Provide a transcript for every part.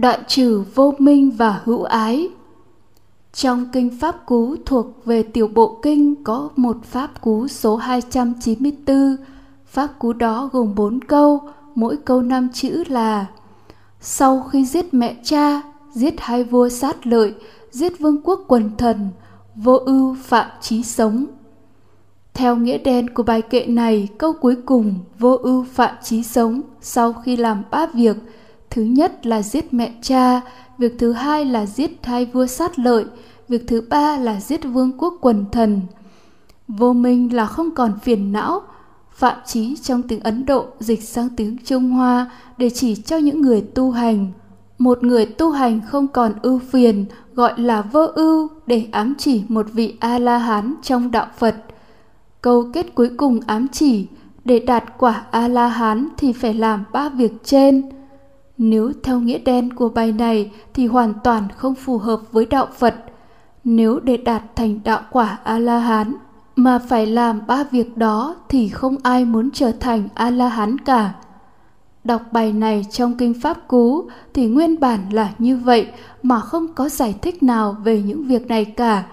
đoạn trừ vô minh và hữu ái trong kinh Pháp Cú thuộc về tiểu bộ kinh có một Pháp Cú số 294. Pháp Cú đó gồm 4 câu, mỗi câu 5 chữ là Sau khi giết mẹ cha, giết hai vua sát lợi, giết vương quốc quần thần, vô ưu phạm chí sống. Theo nghĩa đen của bài kệ này, câu cuối cùng vô ưu phạm chí sống sau khi làm ba việc. Thứ nhất là giết mẹ cha, việc thứ hai là giết hai vua sát lợi, việc thứ ba là giết vương quốc quần thần. Vô minh là không còn phiền não, phạm chí trong tiếng Ấn Độ dịch sang tiếng Trung Hoa để chỉ cho những người tu hành. Một người tu hành không còn ưu phiền gọi là vô ưu để ám chỉ một vị A-la-hán trong đạo Phật. Câu kết cuối cùng ám chỉ để đạt quả A-la-hán thì phải làm ba việc trên – nếu theo nghĩa đen của bài này thì hoàn toàn không phù hợp với đạo Phật. Nếu để đạt thành đạo quả A-la-hán mà phải làm ba việc đó thì không ai muốn trở thành A-la-hán cả. Đọc bài này trong kinh Pháp Cú thì nguyên bản là như vậy mà không có giải thích nào về những việc này cả.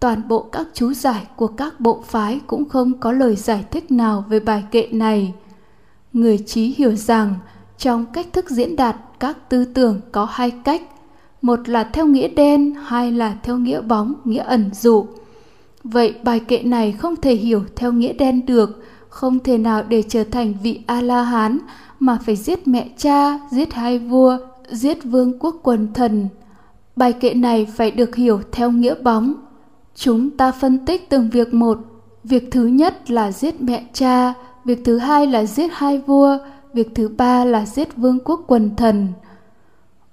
Toàn bộ các chú giải của các bộ phái cũng không có lời giải thích nào về bài kệ này. Người trí hiểu rằng trong cách thức diễn đạt, các tư tưởng có hai cách. Một là theo nghĩa đen, hai là theo nghĩa bóng, nghĩa ẩn dụ. Vậy bài kệ này không thể hiểu theo nghĩa đen được, không thể nào để trở thành vị a la hán mà phải giết mẹ cha, giết hai vua, giết vương quốc quần thần. Bài kệ này phải được hiểu theo nghĩa bóng. Chúng ta phân tích từng việc một. Việc thứ nhất là giết mẹ cha, việc thứ hai là giết hai vua việc thứ ba là giết vương quốc quần thần.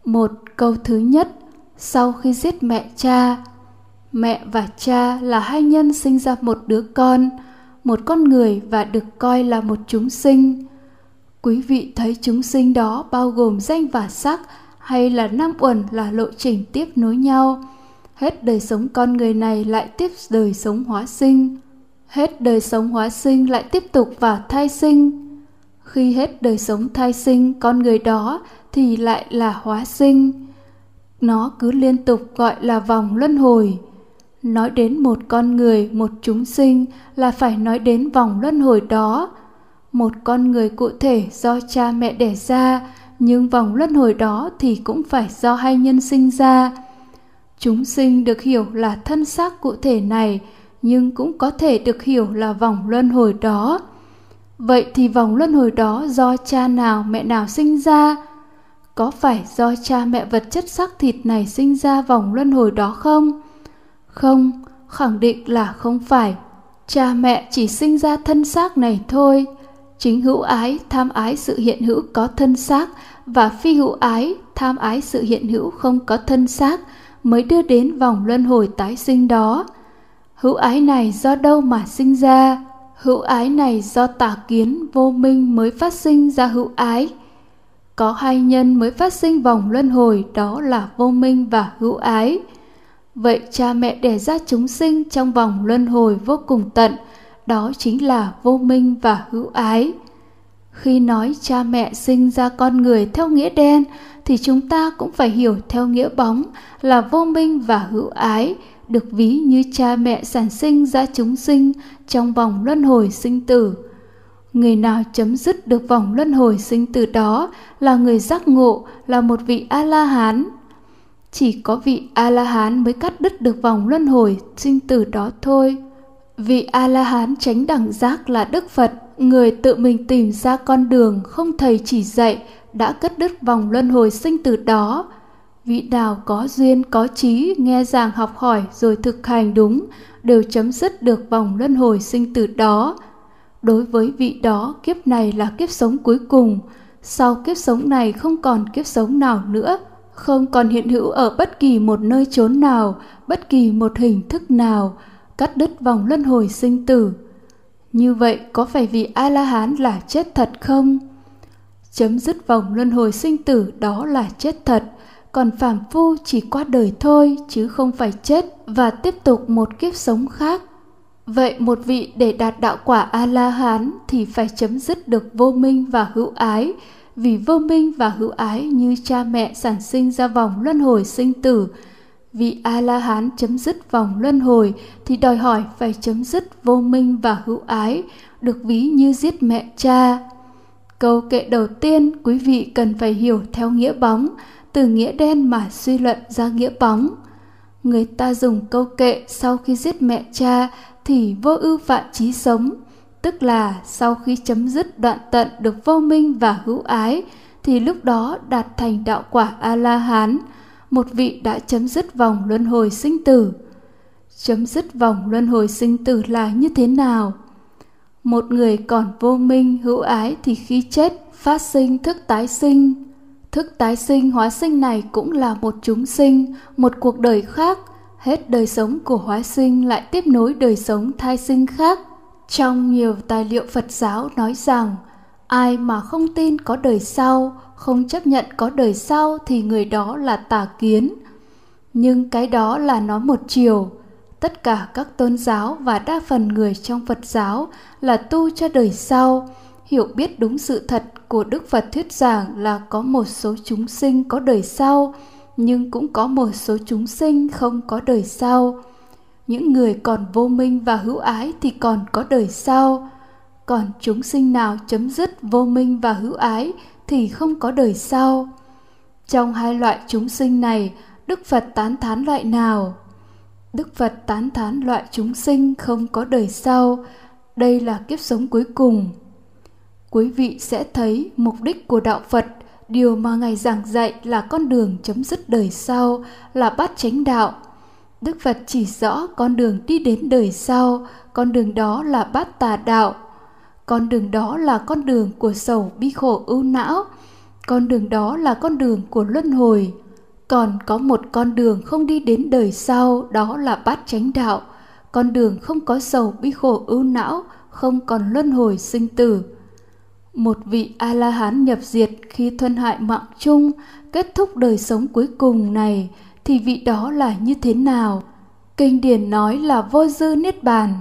Một, câu thứ nhất, sau khi giết mẹ cha, mẹ và cha là hai nhân sinh ra một đứa con, một con người và được coi là một chúng sinh. Quý vị thấy chúng sinh đó bao gồm danh và sắc hay là năm uẩn là lộ trình tiếp nối nhau. Hết đời sống con người này lại tiếp đời sống hóa sinh. Hết đời sống hóa sinh lại tiếp tục vào thai sinh khi hết đời sống thai sinh, con người đó thì lại là hóa sinh. Nó cứ liên tục gọi là vòng luân hồi. Nói đến một con người, một chúng sinh là phải nói đến vòng luân hồi đó. Một con người cụ thể do cha mẹ đẻ ra, nhưng vòng luân hồi đó thì cũng phải do hai nhân sinh ra. Chúng sinh được hiểu là thân xác cụ thể này, nhưng cũng có thể được hiểu là vòng luân hồi đó. Vậy thì vòng luân hồi đó do cha nào mẹ nào sinh ra? Có phải do cha mẹ vật chất xác thịt này sinh ra vòng luân hồi đó không? Không, khẳng định là không phải. Cha mẹ chỉ sinh ra thân xác này thôi. Chính hữu ái, tham ái sự hiện hữu có thân xác và phi hữu ái, tham ái sự hiện hữu không có thân xác mới đưa đến vòng luân hồi tái sinh đó. Hữu ái này do đâu mà sinh ra? Hữu ái này do tà kiến vô minh mới phát sinh ra hữu ái. Có hai nhân mới phát sinh vòng luân hồi, đó là vô minh và hữu ái. Vậy cha mẹ đẻ ra chúng sinh trong vòng luân hồi vô cùng tận, đó chính là vô minh và hữu ái. Khi nói cha mẹ sinh ra con người theo nghĩa đen, thì chúng ta cũng phải hiểu theo nghĩa bóng là vô minh và hữu ái được ví như cha mẹ sản sinh ra chúng sinh trong vòng luân hồi sinh tử. Người nào chấm dứt được vòng luân hồi sinh tử đó là người giác ngộ, là một vị a la hán chỉ có vị a la hán mới cắt đứt được vòng luân hồi sinh tử đó thôi. Vị a la hán tránh đẳng giác là đức phật, người tự mình tìm ra con đường không thầy chỉ dạy đã cắt đứt vòng luân hồi sinh tử đó vị nào có duyên, có trí, nghe giảng học hỏi rồi thực hành đúng, đều chấm dứt được vòng luân hồi sinh tử đó. Đối với vị đó, kiếp này là kiếp sống cuối cùng. Sau kiếp sống này không còn kiếp sống nào nữa, không còn hiện hữu ở bất kỳ một nơi chốn nào, bất kỳ một hình thức nào, cắt đứt vòng luân hồi sinh tử. Như vậy có phải vị a la hán là chết thật không? Chấm dứt vòng luân hồi sinh tử đó là chết thật còn phàm phu chỉ qua đời thôi chứ không phải chết và tiếp tục một kiếp sống khác vậy một vị để đạt đạo quả a la hán thì phải chấm dứt được vô minh và hữu ái vì vô minh và hữu ái như cha mẹ sản sinh ra vòng luân hồi sinh tử. Vì A-la-hán chấm dứt vòng luân hồi thì đòi hỏi phải chấm dứt vô minh và hữu ái, được ví như giết mẹ cha. Câu kệ đầu tiên quý vị cần phải hiểu theo nghĩa bóng, từ nghĩa đen mà suy luận ra nghĩa bóng. Người ta dùng câu kệ sau khi giết mẹ cha thì vô ưu vạn trí sống, tức là sau khi chấm dứt đoạn tận được vô minh và hữu ái thì lúc đó đạt thành đạo quả A-la-hán, một vị đã chấm dứt vòng luân hồi sinh tử. Chấm dứt vòng luân hồi sinh tử là như thế nào? Một người còn vô minh hữu ái thì khi chết phát sinh thức tái sinh. Thức tái sinh hóa sinh này cũng là một chúng sinh, một cuộc đời khác. Hết đời sống của hóa sinh lại tiếp nối đời sống thai sinh khác. Trong nhiều tài liệu Phật giáo nói rằng ai mà không tin có đời sau, không chấp nhận có đời sau thì người đó là tà kiến. Nhưng cái đó là nói một chiều, tất cả các tôn giáo và đa phần người trong Phật giáo là tu cho đời sau, hiểu biết đúng sự thật của Đức Phật thuyết giảng là có một số chúng sinh có đời sau, nhưng cũng có một số chúng sinh không có đời sau. Những người còn vô minh và hữu ái thì còn có đời sau, còn chúng sinh nào chấm dứt vô minh và hữu ái thì không có đời sau. Trong hai loại chúng sinh này, Đức Phật tán thán loại nào? Đức Phật tán thán loại chúng sinh không có đời sau, đây là kiếp sống cuối cùng. Quý vị sẽ thấy mục đích của đạo Phật, điều mà Ngài giảng dạy là con đường chấm dứt đời sau, là bát chánh đạo. Đức Phật chỉ rõ con đường đi đến đời sau, con đường đó là bát tà đạo. Con đường đó là con đường của sầu bi khổ ưu não, con đường đó là con đường của luân hồi. Còn có một con đường không đi đến đời sau đó là bát chánh đạo. Con đường không có sầu bi khổ ưu não không còn luân hồi sinh tử một vị a la hán nhập diệt khi thân hại mạng chung kết thúc đời sống cuối cùng này thì vị đó là như thế nào? Kinh điển nói là vô dư niết bàn.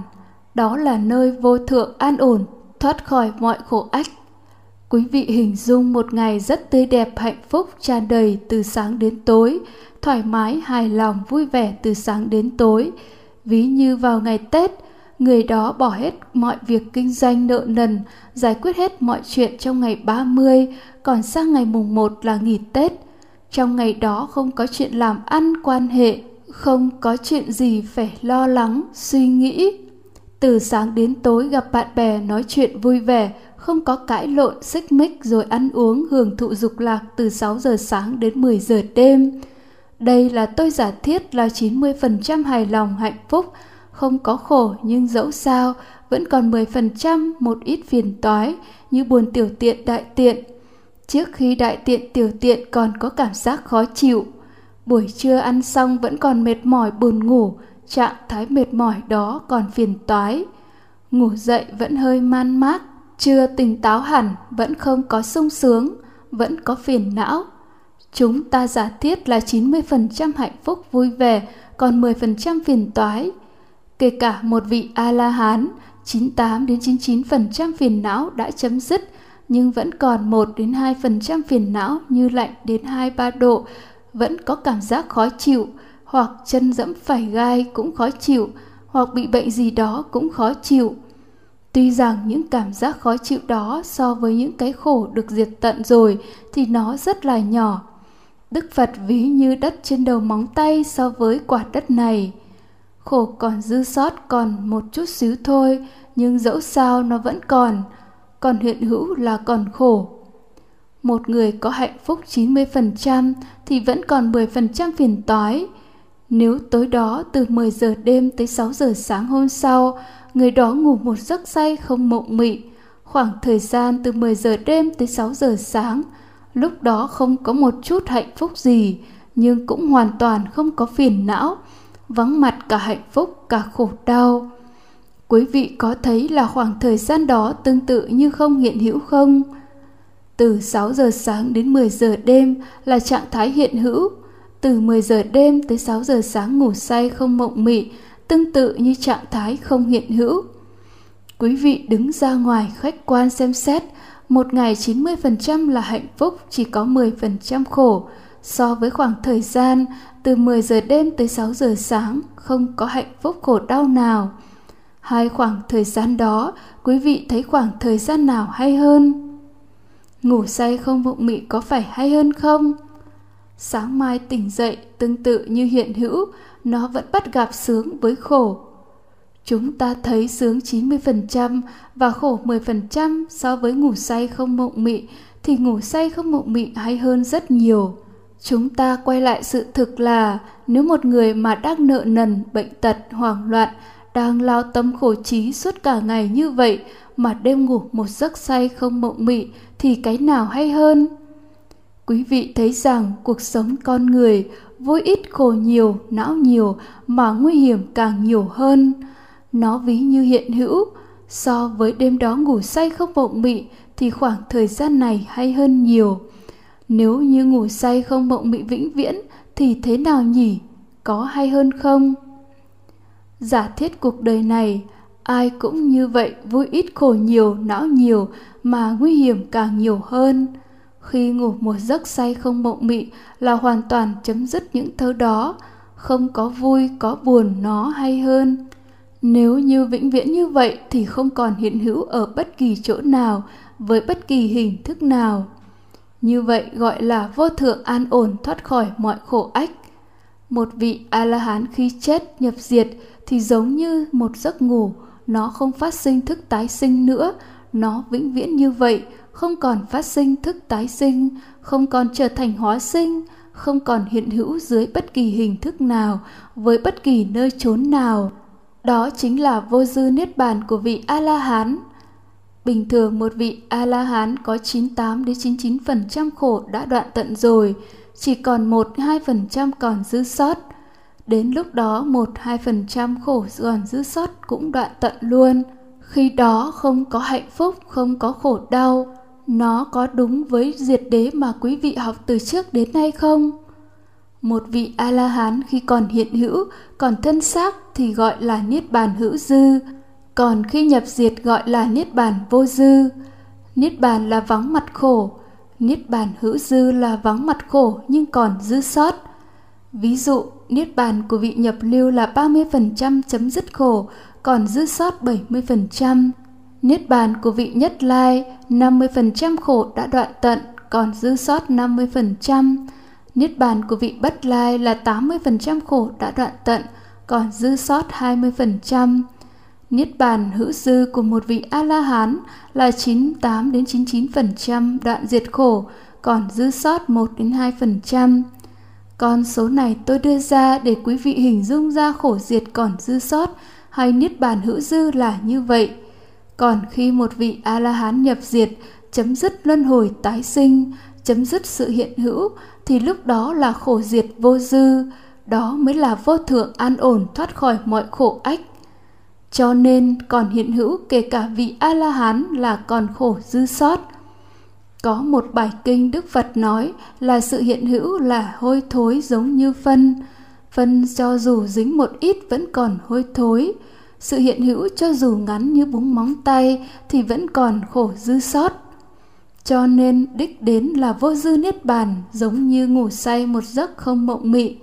Đó là nơi vô thượng an ổn thoát khỏi mọi khổ ách. Quý vị hình dung một ngày rất tươi đẹp hạnh phúc tràn đầy từ sáng đến tối, thoải mái hài lòng vui vẻ từ sáng đến tối. Ví như vào ngày Tết, người đó bỏ hết mọi việc kinh doanh nợ nần, giải quyết hết mọi chuyện trong ngày 30, còn sang ngày mùng 1 là nghỉ Tết. Trong ngày đó không có chuyện làm ăn quan hệ, không có chuyện gì phải lo lắng, suy nghĩ. Từ sáng đến tối gặp bạn bè nói chuyện vui vẻ, không có cãi lộn, xích mích rồi ăn uống hưởng thụ dục lạc từ 6 giờ sáng đến 10 giờ đêm. Đây là tôi giả thiết là 90% hài lòng hạnh phúc, không có khổ nhưng dẫu sao vẫn còn 10% một ít phiền toái như buồn tiểu tiện đại tiện. Trước khi đại tiện tiểu tiện còn có cảm giác khó chịu. Buổi trưa ăn xong vẫn còn mệt mỏi buồn ngủ, trạng thái mệt mỏi đó còn phiền toái. Ngủ dậy vẫn hơi man mác, chưa tỉnh táo hẳn vẫn không có sung sướng, vẫn có phiền não. Chúng ta giả thiết là 90% hạnh phúc vui vẻ, còn 10% phiền toái. Kể cả một vị A-la-hán, 98 đến 99% phiền não đã chấm dứt, nhưng vẫn còn 1 đến 2% phiền não như lạnh đến 2 3 độ, vẫn có cảm giác khó chịu, hoặc chân dẫm phải gai cũng khó chịu, hoặc bị bệnh gì đó cũng khó chịu Tuy rằng những cảm giác khó chịu đó so với những cái khổ được diệt tận rồi thì nó rất là nhỏ. Đức Phật ví như đất trên đầu móng tay so với quả đất này. Khổ còn dư sót còn một chút xíu thôi, nhưng dẫu sao nó vẫn còn, còn hiện hữu là còn khổ. Một người có hạnh phúc 90% thì vẫn còn 10% phiền toái. Nếu tối đó từ 10 giờ đêm tới 6 giờ sáng hôm sau người đó ngủ một giấc say không mộng mị, khoảng thời gian từ 10 giờ đêm tới 6 giờ sáng. Lúc đó không có một chút hạnh phúc gì, nhưng cũng hoàn toàn không có phiền não, vắng mặt cả hạnh phúc cả khổ đau. Quý vị có thấy là khoảng thời gian đó tương tự như không hiện hữu không? Từ 6 giờ sáng đến 10 giờ đêm là trạng thái hiện hữu, từ 10 giờ đêm tới 6 giờ sáng ngủ say không mộng mị tương tự như trạng thái không hiện hữu. Quý vị đứng ra ngoài khách quan xem xét, một ngày 90% là hạnh phúc, chỉ có 10% khổ. So với khoảng thời gian từ 10 giờ đêm tới 6 giờ sáng, không có hạnh phúc khổ đau nào. Hai khoảng thời gian đó, quý vị thấy khoảng thời gian nào hay hơn? Ngủ say không mộng mị có phải hay hơn không? Sáng mai tỉnh dậy tương tự như hiện hữu, nó vẫn bắt gặp sướng với khổ. Chúng ta thấy sướng 90% và khổ 10% so với ngủ say không mộng mị thì ngủ say không mộng mị hay hơn rất nhiều. Chúng ta quay lại sự thực là nếu một người mà đang nợ nần, bệnh tật, hoảng loạn, đang lao tâm khổ trí suốt cả ngày như vậy mà đêm ngủ một giấc say không mộng mị thì cái nào hay hơn? Quý vị thấy rằng cuộc sống con người vui ít khổ nhiều, não nhiều mà nguy hiểm càng nhiều hơn. Nó ví như hiện hữu, so với đêm đó ngủ say không mộng mị thì khoảng thời gian này hay hơn nhiều. Nếu như ngủ say không mộng mị vĩnh viễn thì thế nào nhỉ? Có hay hơn không? Giả thiết cuộc đời này, ai cũng như vậy vui ít khổ nhiều, não nhiều mà nguy hiểm càng nhiều hơn. Khi ngủ một giấc say không mộng mị là hoàn toàn chấm dứt những thứ đó, không có vui, có buồn nó hay hơn. Nếu như vĩnh viễn như vậy thì không còn hiện hữu ở bất kỳ chỗ nào, với bất kỳ hình thức nào. Như vậy gọi là vô thượng an ổn thoát khỏi mọi khổ ách. Một vị A-la-hán khi chết nhập diệt thì giống như một giấc ngủ, nó không phát sinh thức tái sinh nữa, nó vĩnh viễn như vậy, không còn phát sinh thức tái sinh, không còn trở thành hóa sinh, không còn hiện hữu dưới bất kỳ hình thức nào, với bất kỳ nơi chốn nào. Đó chính là vô dư niết bàn của vị A-la-hán. Bình thường một vị A-la-hán có 98 đến 99% khổ đã đoạn tận rồi, chỉ còn 1-2% còn dư sót. Đến lúc đó 1-2% khổ còn dư sót cũng đoạn tận luôn. Khi đó không có hạnh phúc, không có khổ đau. Nó có đúng với diệt đế mà quý vị học từ trước đến nay không? Một vị A-la-hán khi còn hiện hữu, còn thân xác thì gọi là niết bàn hữu dư, còn khi nhập diệt gọi là niết bàn vô dư. Niết bàn là vắng mặt khổ, niết bàn hữu dư là vắng mặt khổ nhưng còn dư sót. Ví dụ, niết bàn của vị nhập lưu là 30% chấm dứt khổ, còn dư sót 70%. Niết bàn của vị nhất lai 50% khổ đã đoạn tận, còn dư sót 50%. Niết bàn của vị bất lai là 80% khổ đã đoạn tận, còn dư sót 20%. Niết bàn hữu dư của một vị A-la-hán là 98 đến 99% đoạn diệt khổ, còn dư sót 1 đến 2%. Con số này tôi đưa ra để quý vị hình dung ra khổ diệt còn dư sót hay niết bàn hữu dư là như vậy. Còn khi một vị A-la-hán nhập diệt, chấm dứt luân hồi tái sinh, chấm dứt sự hiện hữu thì lúc đó là khổ diệt vô dư, đó mới là vô thượng an ổn thoát khỏi mọi khổ ách. Cho nên còn hiện hữu kể cả vị A-la-hán là còn khổ dư sót. Có một bài kinh Đức Phật nói là sự hiện hữu là hôi thối giống như phân. Phân cho dù dính một ít vẫn còn hôi thối. Sự hiện hữu cho dù ngắn như búng móng tay thì vẫn còn khổ dư sót. Cho nên đích đến là vô dư niết bàn, giống như ngủ say một giấc không mộng mị.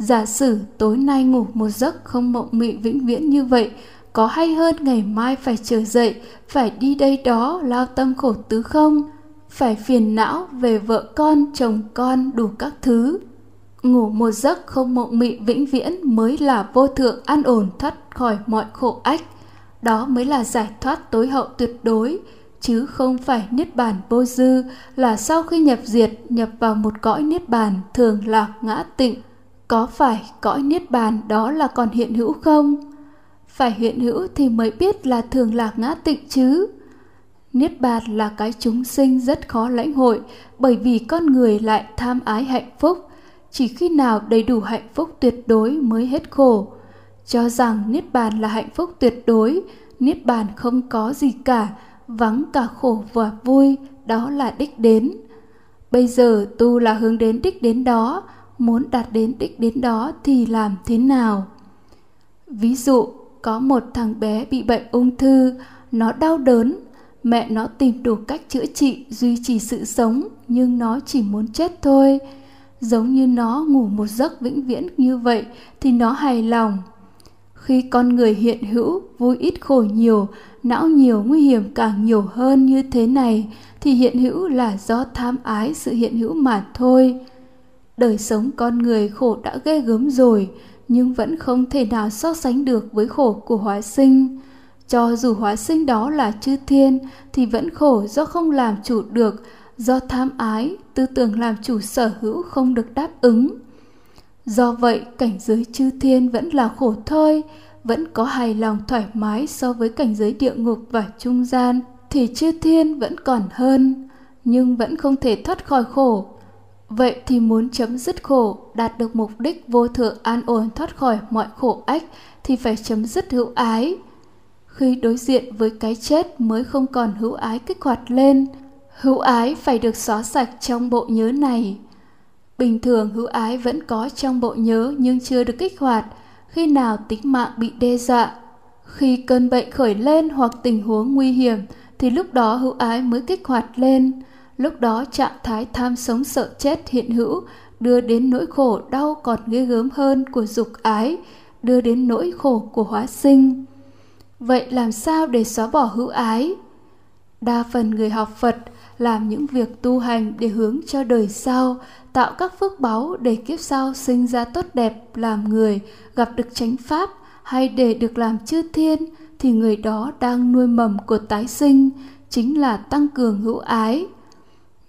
Giả sử tối nay ngủ một giấc không mộng mị vĩnh viễn như vậy, có hay hơn ngày mai phải trở dậy, phải đi đây đó lao tâm khổ tứ không? Phải phiền não về vợ con, chồng con đủ các thứ. Ngủ một giấc không mộng mị vĩnh viễn mới là vô thượng an ổn thoát khỏi mọi khổ ách. Đó mới là giải thoát tối hậu tuyệt đối, chứ không phải niết bàn vô dư là sau khi nhập diệt nhập vào một cõi niết bàn thường lạc ngã tịnh có phải cõi niết bàn đó là còn hiện hữu không? Phải hiện hữu thì mới biết là thường lạc ngã tịnh chứ. Niết bàn là cái chúng sinh rất khó lãnh hội bởi vì con người lại tham ái hạnh phúc, chỉ khi nào đầy đủ hạnh phúc tuyệt đối mới hết khổ. Cho rằng niết bàn là hạnh phúc tuyệt đối, niết bàn không có gì cả, vắng cả khổ và vui, đó là đích đến. Bây giờ tu là hướng đến đích đến đó muốn đạt đến đích đến đó thì làm thế nào ví dụ có một thằng bé bị bệnh ung thư nó đau đớn Mẹ nó tìm đủ cách chữa trị, duy trì sự sống, nhưng nó chỉ muốn chết thôi. Giống như nó ngủ một giấc vĩnh viễn như vậy thì nó hài lòng. Khi con người hiện hữu, vui ít khổ nhiều, não nhiều nguy hiểm càng nhiều hơn như thế này thì hiện hữu là do tham ái sự hiện hữu mà thôi. Đời sống con người khổ đã ghê gớm rồi, nhưng vẫn không thể nào so sánh được với khổ của hóa sinh. Cho dù hóa sinh đó là chư thiên thì vẫn khổ do không làm chủ được do tham ái tư tưởng làm chủ sở hữu không được đáp ứng. Do vậy cảnh giới chư thiên vẫn là khổ thôi vẫn có hài lòng thoải mái so với cảnh giới địa ngục và trung gian thì chư thiên vẫn còn hơn nhưng vẫn không thể thoát khỏi khổ vậy thì muốn chấm dứt khổ, đạt được mục đích vô thượng an ổn thoát khỏi mọi khổ ách thì phải chấm dứt hữu ái. Khi đối diện với cái chết mới không còn hữu ái kích hoạt lên, hữu ái phải được xóa sạch trong bộ nhớ này. Bình thường hữu ái vẫn có trong bộ nhớ nhưng chưa được kích hoạt, khi nào tính mạng bị đe dọa, khi cơn bệnh khởi lên hoặc tình huống nguy hiểm thì lúc đó hữu ái mới kích hoạt lên lúc đó trạng thái tham sống sợ chết hiện hữu đưa đến nỗi khổ đau còn ghê gớm hơn của dục ái đưa đến nỗi khổ của hóa sinh Vậy làm sao để xóa bỏ hữu ái? Đa phần người học Phật làm những việc tu hành để hướng cho đời sau, tạo các phước báu để kiếp sau sinh ra tốt đẹp làm người, gặp được chánh pháp hay để được làm chư thiên thì người đó đang nuôi mầm của tái sinh, chính là tăng cường hữu ái.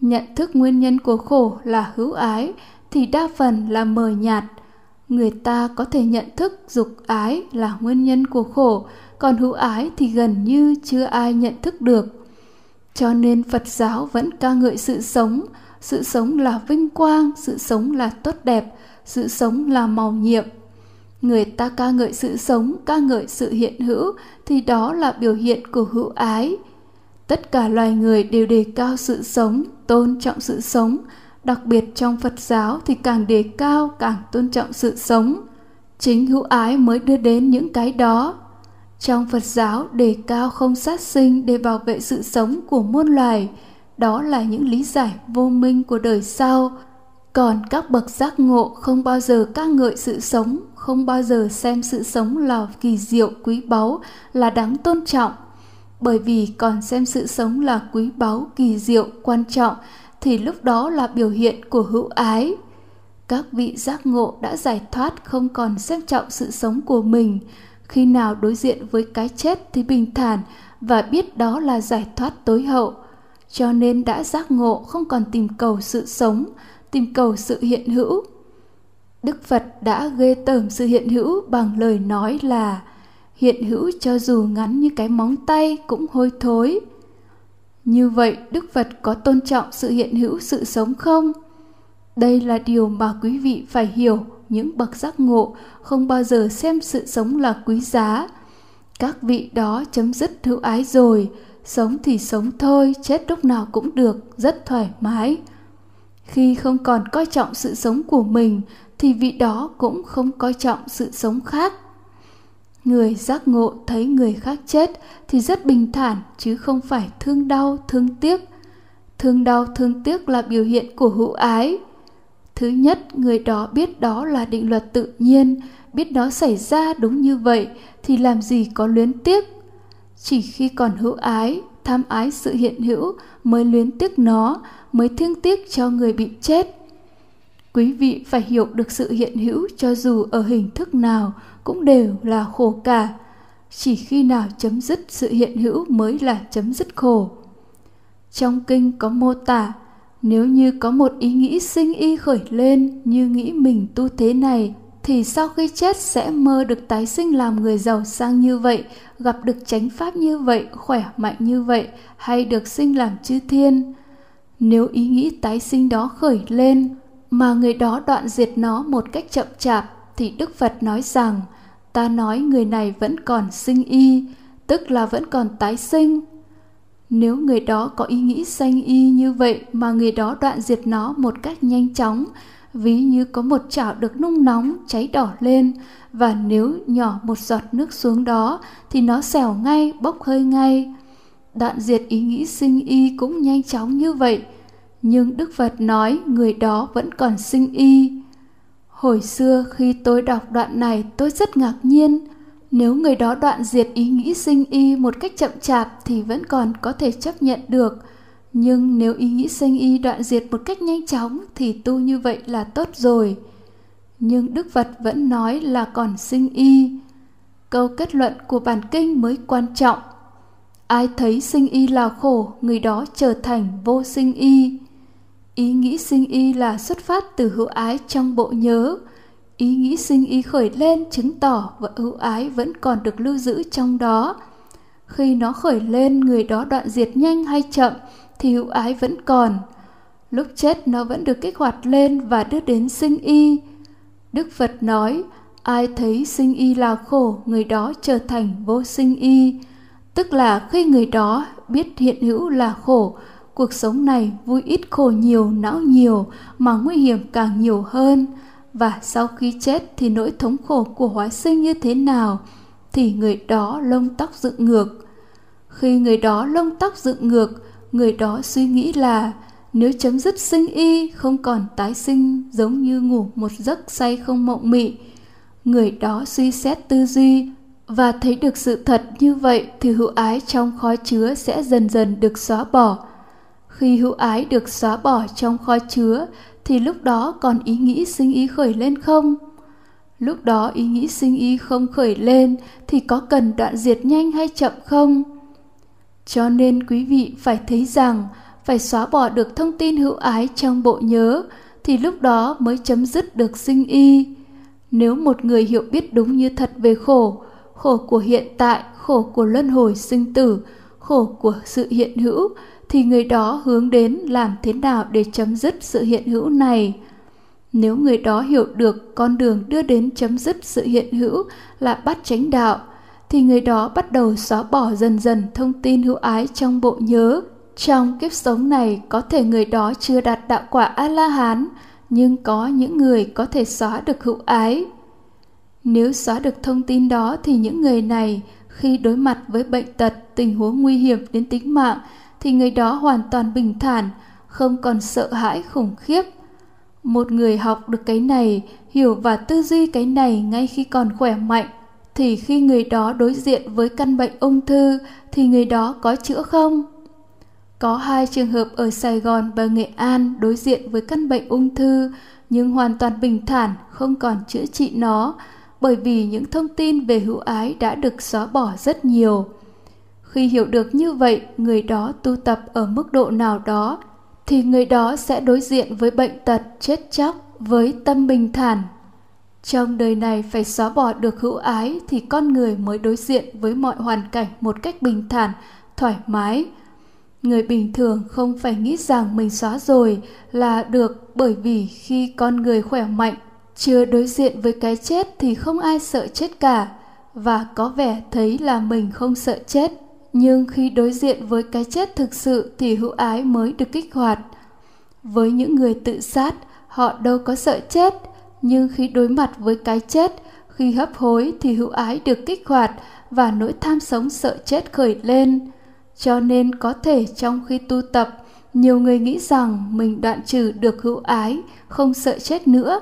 Nhận thức nguyên nhân của khổ là hữu ái thì đa phần là mờ nhạt. Người ta có thể nhận thức dục ái là nguyên nhân của khổ, còn hữu ái thì gần như chưa ai nhận thức được. Cho nên phật giáo vẫn ca ngợi sự sống. Sự sống là vinh quang sự sống là tốt đẹp sự sống là màu nhiệm. Người ta ca ngợi sự sống ca ngợi sự hiện hữu thì đó là biểu hiện của hữu ái tất cả loài người đều đề cao sự sống tôn trọng sự sống đặc biệt trong phật giáo thì càng đề cao càng tôn trọng sự sống chính hữu ái mới đưa đến những cái đó trong Phật giáo đề cao không sát sinh để bảo vệ sự sống của muôn loài, đó là những lý giải vô minh của đời sau. Còn các bậc giác ngộ không bao giờ ca ngợi sự sống, không bao giờ xem sự sống là kỳ diệu quý báu, là đáng tôn trọng. Bởi vì còn xem sự sống là quý báu, kỳ diệu, quan trọng, thì lúc đó là biểu hiện của hữu ái. Các vị giác ngộ đã giải thoát không còn xem trọng sự sống của mình, khi nào đối diện với cái chết thì bình thản và biết đó là giải thoát tối hậu. Cho nên đã giác ngộ không còn tìm cầu sự sống tìm cầu sự hiện hữu. Đức phật đã ghê tởm sự hiện hữu bằng lời nói là hiện hữu cho dù ngắn như cái móng tay cũng hôi thối. Như vậy, đức phật có tôn trọng sự hiện hữu sự sống không? Đây là điều mà quý vị phải hiểu. Những bậc giác ngộ không bao giờ xem sự sống là quý giá. Các vị đó chấm dứt hữu ái rồi. Sống thì sống thôi, chết lúc nào cũng được. Rất thoải mái. Khi không còn coi trọng sự sống của mình, thì vị đó cũng không coi trọng sự sống khác người giác ngộ thấy người khác chết thì rất bình thản, chứ không phải thương đau, thương tiếc. Thương đau, thương tiếc là biểu hiện của hữu ái. Thứ nhất, người đó biết đó là định luật tự nhiên, biết nó xảy ra đúng như vậy thì làm gì có luyến tiếc. Chỉ khi còn hữu ái, tham ái sự hiện hữu mới luyến tiếc nó, mới thương tiếc cho người bị chết. Quý vị phải hiểu được sự hiện hữu cho dù ở hình thức nào cũng đều là khổ cả chỉ khi nào chấm dứt sự hiện hữu mới là chấm dứt khổ trong kinh có mô tả nếu như có một ý nghĩ sinh y khởi lên như nghĩ mình tu thế này thì sau khi chết sẽ mơ được tái sinh làm người giàu sang như vậy, gặp được chánh pháp như vậy, khỏe mạnh như vậy, hay được sinh làm chư thiên. Nếu ý nghĩ tái sinh đó khởi lên, mà người đó đoạn diệt nó một cách chậm chạp, thì Đức Phật nói rằng, ta nói người này vẫn còn sinh y, tức là vẫn còn tái sinh, nếu người đó có ý nghĩ sanh y như vậy mà người đó đoạn diệt nó một cách nhanh chóng, ví như có một chảo được nung nóng cháy đỏ lên và nếu nhỏ một giọt nước xuống đó thì nó xẻo ngay, bốc hơi ngay. đoạn diệt ý nghĩ sinh y cũng nhanh chóng như vậy, nhưng Đức Phật nói người đó vẫn còn sinh y. Hồi xưa khi tôi đọc đoạn này tôi rất ngạc nhiên, nếu người đó đoạn diệt ý nghĩ sinh y một cách chậm chạp thì vẫn còn có thể chấp nhận được, nhưng nếu ý nghĩ sinh y đoạn diệt một cách nhanh chóng thì tu như vậy là tốt rồi. Nhưng Đức Phật vẫn nói là còn sinh y. Câu kết luận của bản kinh mới quan trọng. Ai thấy sinh y là khổ, người đó trở thành vô sinh y. Ý nghĩ sinh y là xuất phát từ hữu ái trong bộ nhớ. Ý nghĩ sinh y khởi lên chứng tỏ và hữu ái vẫn còn được lưu giữ trong đó. Khi nó khởi lên, người đó đoạn diệt nhanh hay chậm thì hữu ái vẫn còn. Lúc chết nó vẫn được kích hoạt lên và đưa đến sinh y. Đức Phật nói, ai thấy sinh y là khổ, người đó trở thành vô sinh y. Tức là khi người đó biết hiện hữu là khổ, cuộc sống này vui ít khổ nhiều, não nhiều mà nguy hiểm càng nhiều hơn. Và sau khi chết thì nỗi thống khổ của hóa sinh như thế nào thì người đó lông tóc dựng ngược. Khi người đó lông tóc dựng ngược, người đó suy nghĩ là nếu chấm dứt sinh y không còn tái sinh giống như ngủ một giấc say không mộng mị người đó suy xét tư duy và thấy được sự thật như vậy thì hữu ái trong khói chứa sẽ dần dần được xóa bỏ khi hữu ái được xóa bỏ trong kho chứa, thì lúc đó còn ý nghĩ sinh ý khởi lên không? Lúc đó ý nghĩ sinh ý không khởi lên, thì có cần đoạn diệt nhanh hay chậm không? Cho nên quý vị phải thấy rằng, phải xóa bỏ được thông tin hữu ái trong bộ nhớ, thì lúc đó mới chấm dứt được sinh y. Nếu một người hiểu biết đúng như thật về khổ khổ của hiện tại, khổ của luân hồi sinh tử, khổ của sự hiện hữu thì người đó hướng đến làm thế nào để chấm dứt sự hiện hữu này nếu người đó hiểu được con đường đưa đến chấm dứt sự hiện hữu là bắt chánh đạo thì người đó bắt đầu xóa bỏ dần dần thông tin hữu ái trong bộ nhớ trong kiếp sống này có thể người đó chưa đạt đạo quả A-la-hán, nhưng có những người có thể xóa được hữu ái. Nếu xóa được thông tin đó thì những người này khi đối mặt với bệnh tật, tình huống nguy hiểm đến tính mạng thì người đó hoàn toàn bình thản, không còn sợ hãi khủng khiếp. Một người học được cái này, hiểu và tư duy cái này ngay khi còn khỏe mạnh thì khi người đó đối diện với căn bệnh ung thư thì người đó có chữa không? Có hai trường hợp ở Sài Gòn và Nghệ An đối diện với căn bệnh ung thư nhưng hoàn toàn bình thản, không còn chữa trị nó bởi vì những thông tin về hữu ái đã được xóa bỏ rất nhiều. Khi hiểu được như vậy, người đó tu tập ở mức độ nào đó thì người đó sẽ đối diện với bệnh tật chết chóc với tâm bình thản. Trong đời này phải xóa bỏ được hữu ái thì con người mới đối diện với mọi hoàn cảnh một cách bình thản, thoải mái, người bình thường không phải nghĩ rằng mình xóa rồi là được bởi vì khi con người khỏe mạnh chưa đối diện với cái chết thì không ai sợ chết cả và có vẻ thấy là mình không sợ chết nhưng khi đối diện với cái chết thực sự thì hữu ái mới được kích hoạt. Với những người tự sát họ đâu có sợ chết. Nhưng khi đối mặt với cái chết khi hấp hối thì hữu ái được kích hoạt và nỗi tham sống sợ chết khởi lên. Cho nên có thể trong khi tu tập, nhiều người nghĩ rằng mình đoạn trừ được hữu ái, không sợ chết nữa,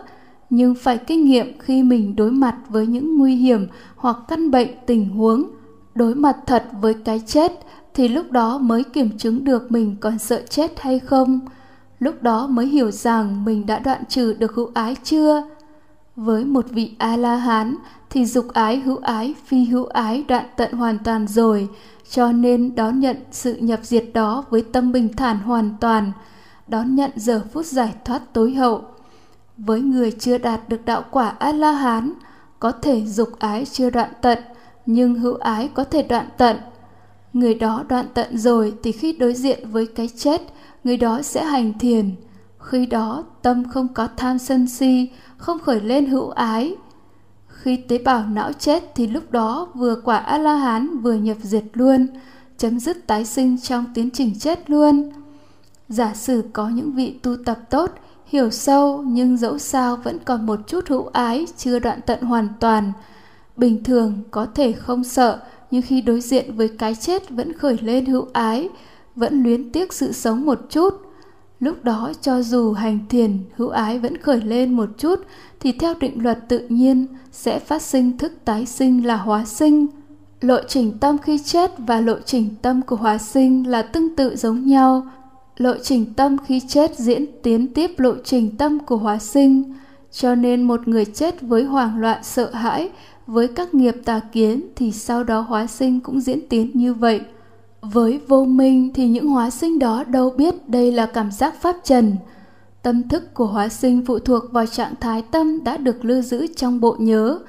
nhưng phải kinh nghiệm khi mình đối mặt với những nguy hiểm hoặc căn bệnh tình huống, đối mặt thật với cái chết thì lúc đó mới kiểm chứng được mình còn sợ chết hay không. Lúc đó mới hiểu rằng mình đã đoạn trừ được hữu ái chưa. Với một vị A-la-hán thì dục ái hữu ái phi hữu ái đoạn tận hoàn toàn rồi, cho nên đón nhận sự nhập diệt đó với tâm bình thản hoàn toàn, đón nhận giờ phút giải thoát tối hậu. Với người chưa đạt được đạo quả A-la-hán, có thể dục ái chưa đoạn tận, nhưng hữu ái có thể đoạn tận. Người đó đoạn tận rồi thì khi đối diện với cái chết, người đó sẽ hành thiền. Khi đó tâm không có tham sân si, không khởi lên hữu ái, khi tế bào não chết thì lúc đó vừa quả A-la-hán vừa nhập diệt luôn, chấm dứt tái sinh trong tiến trình chết luôn. Giả sử có những vị tu tập tốt, hiểu sâu nhưng dẫu sao vẫn còn một chút hữu ái chưa đoạn tận hoàn toàn. Bình thường có thể không sợ nhưng khi đối diện với cái chết vẫn khởi lên hữu ái, vẫn luyến tiếc sự sống một chút. Lúc đó cho dù hành thiền hữu ái vẫn khởi lên một chút thì theo định luật tự nhiên sẽ phát sinh thức tái sinh là hóa sinh. Lộ trình tâm khi chết và lộ trình tâm của hóa sinh là tương tự giống nhau. Lộ trình tâm khi chết diễn tiến tiếp lộ trình tâm của hóa sinh. Cho nên một người chết với hoảng loạn sợ hãi, với các nghiệp tà kiến thì sau đó hóa sinh cũng diễn tiến như vậy. Với vô minh thì những hóa sinh đó đâu biết đây là cảm giác pháp trần. Tâm thức của hóa sinh phụ thuộc vào trạng thái tâm đã được lưu giữ trong bộ nhớ.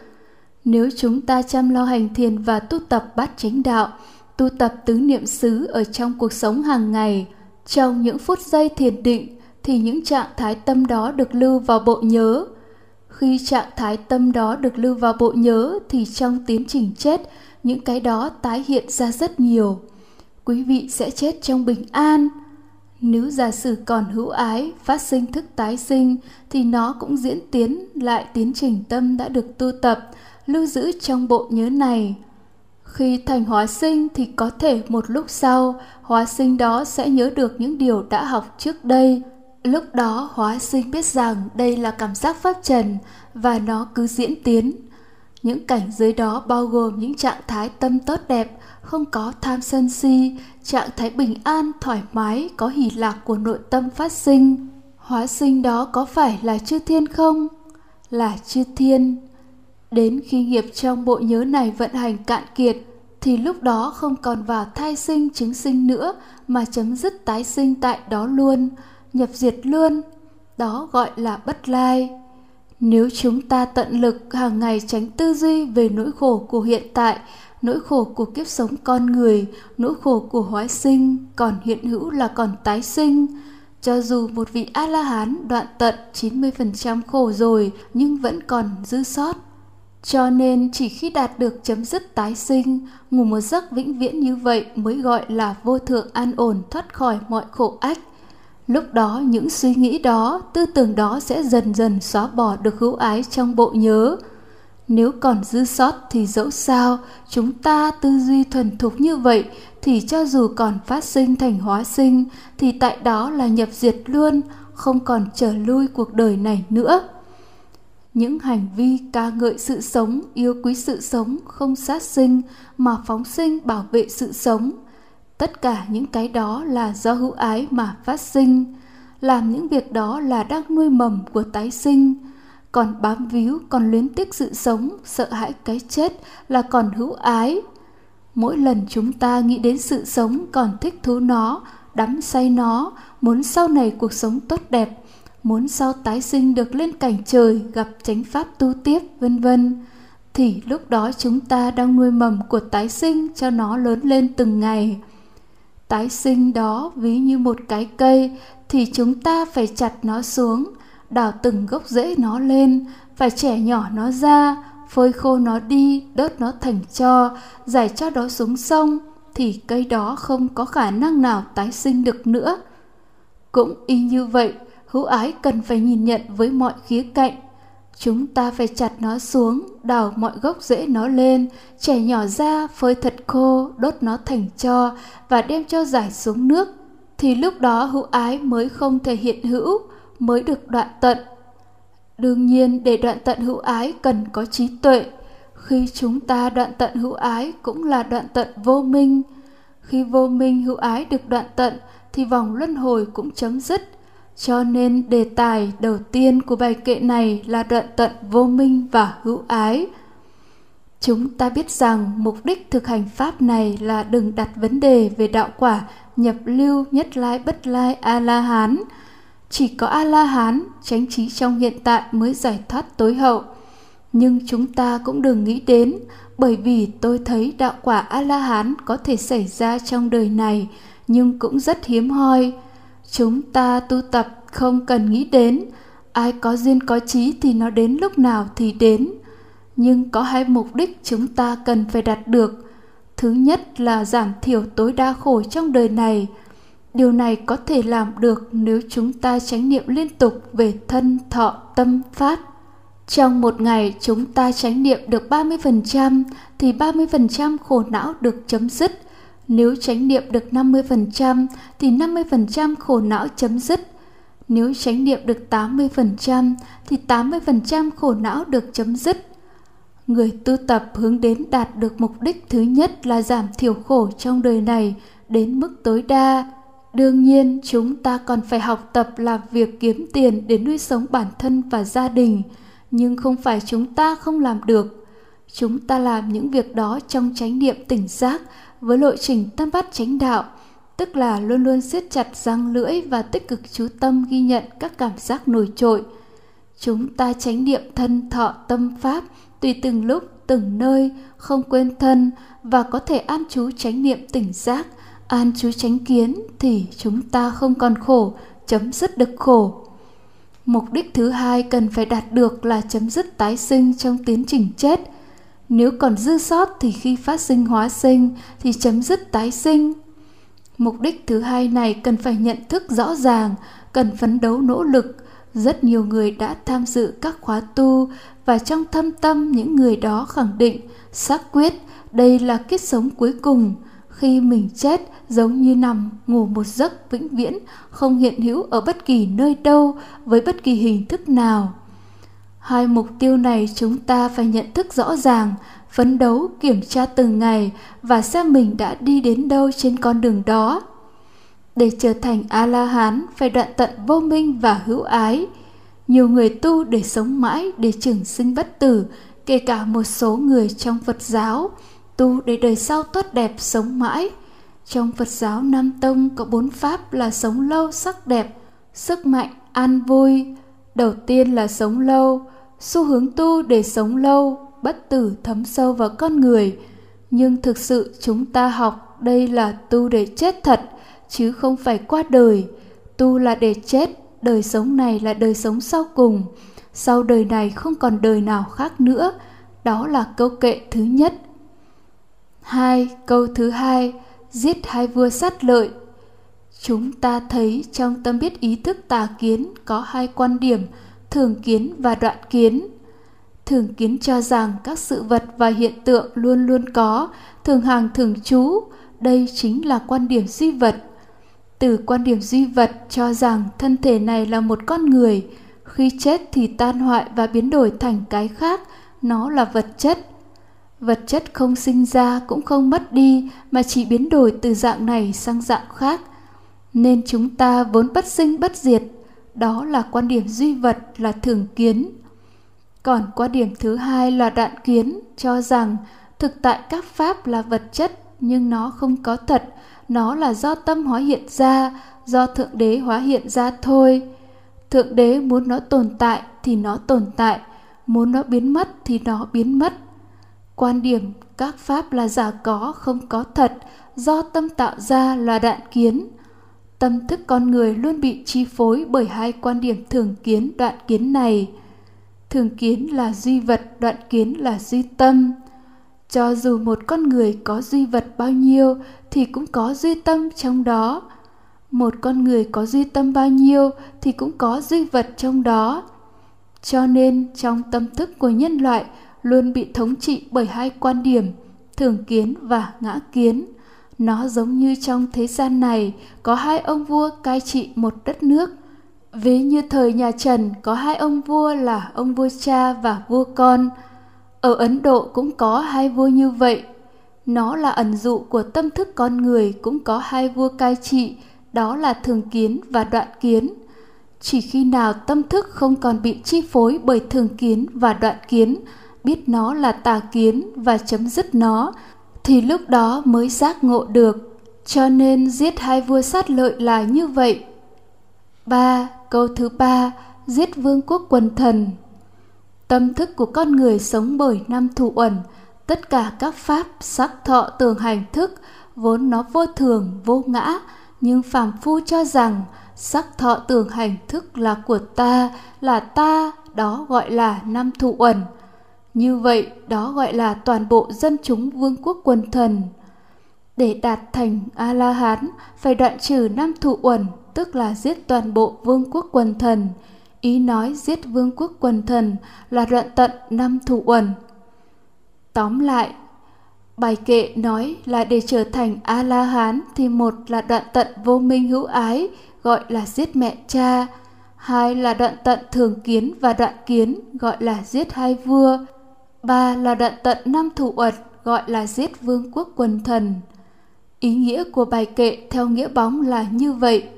Nếu chúng ta chăm lo hành thiền và tu tập bát chánh đạo, tu tập tứ niệm xứ ở trong cuộc sống hàng ngày, trong những phút giây thiền định thì những trạng thái tâm đó được lưu vào bộ nhớ. Khi trạng thái tâm đó được lưu vào bộ nhớ thì trong tiến trình chết, những cái đó tái hiện ra rất nhiều. Quý vị sẽ chết trong bình an. Nếu giả sử còn hữu ái, phát sinh thức tái sinh thì nó cũng diễn tiến lại tiến trình tâm đã được tu tập, lưu giữ trong bộ nhớ này. Khi thành hóa sinh thì có thể một lúc sau, hóa sinh đó sẽ nhớ được những điều đã học trước đây. Lúc đó hóa sinh biết rằng đây là cảm giác pháp trần và nó cứ diễn tiến. Những cảnh giới đó bao gồm những trạng thái tâm tốt đẹp, không có tham sân si, trạng thái bình an, thoải mái, có hỷ lạc của nội tâm phát sinh. Hóa sinh đó có phải là chư thiên không? Là chư thiên. Đến khi nghiệp trong bộ nhớ này vận hành cạn kiệt, thì lúc đó không còn vào thai sinh chứng sinh nữa mà chấm dứt tái sinh tại đó luôn, nhập diệt luôn. Đó gọi là bất lai. Nếu chúng ta tận lực hàng ngày tránh tư duy về nỗi khổ của hiện tại, nỗi khổ của kiếp sống con người, nỗi khổ của hóa sinh, còn hiện hữu là còn tái sinh. Cho dù một vị A-la-hán đoạn tận 90% khổ rồi nhưng vẫn còn dư sót. Cho nên chỉ khi đạt được chấm dứt tái sinh, ngủ một giấc vĩnh viễn như vậy mới gọi là vô thượng an ổn thoát khỏi mọi khổ ách. Lúc đó những suy nghĩ đó, tư tưởng đó sẽ dần dần xóa bỏ được hữu ái trong bộ nhớ. Nếu còn dư sót thì dẫu sao, chúng ta tư duy thuần thục như vậy thì cho dù còn phát sinh thành hóa sinh thì tại đó là nhập diệt luôn, không còn trở lui cuộc đời này nữa. Những hành vi ca ngợi sự sống, yêu quý sự sống, không sát sinh mà phóng sinh bảo vệ sự sống – tất cả những cái đó là do hữu ái mà phát sinh. Làm những việc đó là đang nuôi mầm của tái sinh. Còn bám víu, còn luyến tiếc sự sống, sợ hãi cái chết là còn hữu ái. Mỗi lần chúng ta nghĩ đến sự sống còn thích thú nó, đắm say nó, muốn sau này cuộc sống tốt đẹp, muốn sau tái sinh được lên cảnh trời, gặp chánh pháp tu tiếp, vân vân, thì lúc đó chúng ta đang nuôi mầm của tái sinh cho nó lớn lên từng ngày tái sinh đó ví như một cái cây thì chúng ta phải chặt nó xuống, đào từng gốc rễ nó lên phải trẻ nhỏ nó ra, phơi khô nó đi, đốt nó thành cho giải cho đó xuống sông thì cây đó không có khả năng nào tái sinh được nữa. Cũng y như vậy, hữu ái cần phải nhìn nhận với mọi khía cạnh. Chúng ta phải chặt nó xuống, đào mọi gốc rễ nó lên, chẻ nhỏ ra, phơi thật khô, đốt nó thành cho và đem cho giải xuống nước. Thì lúc đó hữu ái mới không thể hiện hữu, mới được đoạn tận. Đương nhiên để đoạn tận hữu ái cần có trí tuệ. Khi chúng ta đoạn tận hữu ái cũng là đoạn tận vô minh. Khi vô minh hữu ái được đoạn tận thì vòng luân hồi cũng chấm dứt cho nên đề tài đầu tiên của bài kệ này là đoạn tận vô minh và hữu ái. Chúng ta biết rằng mục đích thực hành pháp này là đừng đặt vấn đề về đạo quả nhập lưu nhất lai bất lai A-la-hán. Chỉ có A-la-hán, chánh trí trong hiện tại mới giải thoát tối hậu. Nhưng chúng ta cũng đừng nghĩ đến, bởi vì tôi thấy đạo quả A-la-hán có thể xảy ra trong đời này, nhưng cũng rất hiếm hoi chúng ta tu tập không cần nghĩ đến. Ai có duyên có trí thì nó đến lúc nào thì đến. Nhưng có hai mục đích chúng ta cần phải đạt được. Thứ nhất là giảm thiểu tối đa khổ trong đời này. Điều này có thể làm được nếu chúng ta chánh niệm liên tục về thân, thọ, tâm, phát. Trong một ngày chúng ta chánh niệm được 30% thì 30% khổ não được chấm dứt. Nếu chánh niệm được 50% thì 50% khổ não chấm dứt. Nếu chánh niệm được 80% thì 80% khổ não được chấm dứt. Người tu tập hướng đến đạt được mục đích thứ nhất là giảm thiểu khổ trong đời này đến mức tối đa. Đương nhiên, chúng ta còn phải học tập làm việc kiếm tiền để nuôi sống bản thân và gia đình, nhưng không phải chúng ta không làm được. Chúng ta làm những việc đó trong chánh niệm tỉnh giác với lộ trình tâm bắt chánh đạo, tức là luôn luôn siết chặt răng lưỡi và tích cực chú tâm ghi nhận các cảm giác nổi trội. Chúng ta chánh niệm thân thọ tâm pháp tùy từng lúc, từng nơi, không quên thân và có thể an chú chánh niệm tỉnh giác, an chú chánh kiến thì chúng ta không còn khổ, chấm dứt được khổ. Mục đích thứ hai cần phải đạt được là chấm dứt tái sinh trong tiến trình chết. Nếu còn dư sót thì khi phát sinh hóa sinh thì chấm dứt tái sinh. Mục đích thứ hai này cần phải nhận thức rõ ràng, cần phấn đấu nỗ lực. Rất nhiều người đã tham dự các khóa tu và trong thâm tâm những người đó khẳng định, xác quyết đây là kiếp sống cuối cùng. Khi mình chết giống như nằm ngủ một giấc vĩnh viễn, không hiện hữu ở bất kỳ nơi đâu với bất kỳ hình thức nào. Hai mục tiêu này chúng ta phải nhận thức rõ ràng, phấn đấu kiểm tra từng ngày và xem mình đã đi đến đâu trên con đường đó. Để trở thành A-la-hán phải đoạn tận vô minh và hữu ái. Nhiều người tu để sống mãi, để trường sinh bất tử, kể cả một số người trong Phật giáo, tu để đời sau tốt đẹp sống mãi. Trong Phật giáo Nam Tông có bốn pháp là sống lâu sắc đẹp, sức mạnh, an vui. Đầu tiên là sống lâu, xu hướng tu để sống lâu, bất tử thấm sâu vào con người. Nhưng thực sự chúng ta học đây là tu để chết thật, chứ không phải qua đời. Tu là để chết, đời sống này là đời sống sau cùng. Sau đời này không còn đời nào khác nữa. Đó là câu kệ thứ nhất. Hai, câu thứ hai, giết hai vua sát lợi. Chúng ta thấy trong tâm biết ý thức tà kiến có hai quan điểm, thường kiến và đoạn kiến. Thường kiến cho rằng các sự vật và hiện tượng luôn luôn có, thường hàng thường trú, đây chính là quan điểm duy vật. Từ quan điểm duy vật cho rằng thân thể này là một con người, khi chết thì tan hoại và biến đổi thành cái khác, nó là vật chất. Vật chất không sinh ra cũng không mất đi mà chỉ biến đổi từ dạng này sang dạng khác. Nên chúng ta vốn bất sinh bất diệt, đó là quan điểm duy vật là thường kiến. Còn quan điểm thứ hai là đạn kiến cho rằng thực tại các pháp là vật chất nhưng nó không có thật, nó là do tâm hóa hiện ra, do Thượng Đế hóa hiện ra thôi. Thượng Đế muốn nó tồn tại thì nó tồn tại, muốn nó biến mất thì nó biến mất. Quan điểm các pháp là giả có không có thật, do tâm tạo ra là đạn kiến. Tâm thức con người luôn bị chi phối bởi hai quan điểm thường kiến đoạn kiến này. Thường kiến là duy vật, đoạn kiến là duy tâm. Cho dù một con người có duy vật bao nhiêu thì cũng có duy tâm trong đó. Một con người có duy tâm bao nhiêu thì cũng có duy vật trong đó. Cho nên trong tâm thức của nhân loại luôn bị thống trị bởi hai quan điểm, thường kiến và ngã kiến. Nó giống như trong thế gian này có hai ông vua cai trị một đất nước. Ví như thời nhà Trần có hai ông vua là ông vua cha và vua con. Ở Ấn Độ cũng có hai vua như vậy. Nó là ẩn dụ của tâm thức con người cũng có hai vua cai trị, đó là thường kiến và đoạn kiến. Chỉ khi nào tâm thức không còn bị chi phối bởi thường kiến và đoạn kiến, biết nó là tà kiến và chấm dứt nó, thì lúc đó mới giác ngộ được. Cho nên giết hai vua sát lợi là như vậy. ba Câu thứ ba, giết vương quốc quần thần. Tâm thức của con người sống bởi năm thụ uẩn, tất cả các pháp, sắc thọ tưởng hành thức, vốn nó vô thường, vô ngã, nhưng phàm phu cho rằng sắc thọ tưởng hành thức là của ta, là ta, đó gọi là năm thụ uẩn. Như vậy, đó gọi là toàn bộ dân chúng vương quốc quần thần. Để đạt thành A-la-hán, phải đoạn trừ năm thụ uẩn, tức là giết toàn bộ vương quốc quần thần. ý nói giết vương quốc quần thần là đoạn tận năm thụ uẩn. Tóm lại, bài kệ nói là để trở thành A-la-hán thì một là đoạn tận vô minh hữu ái, gọi là giết mẹ cha, hai là đoạn tận thường kiến và đoạn kiến, gọi là giết hai vua, ba là đoạn tận năm thủ uật gọi là giết vương quốc quần thần. Ý nghĩa của bài kệ theo nghĩa bóng là như vậy.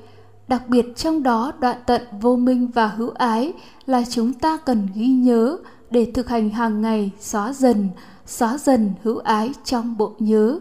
Đặc biệt trong đó đoạn tận vô minh và hữu ái là chúng ta cần ghi nhớ để thực hành hàng ngày xóa dần, xóa dần hữu ái trong bộ nhớ.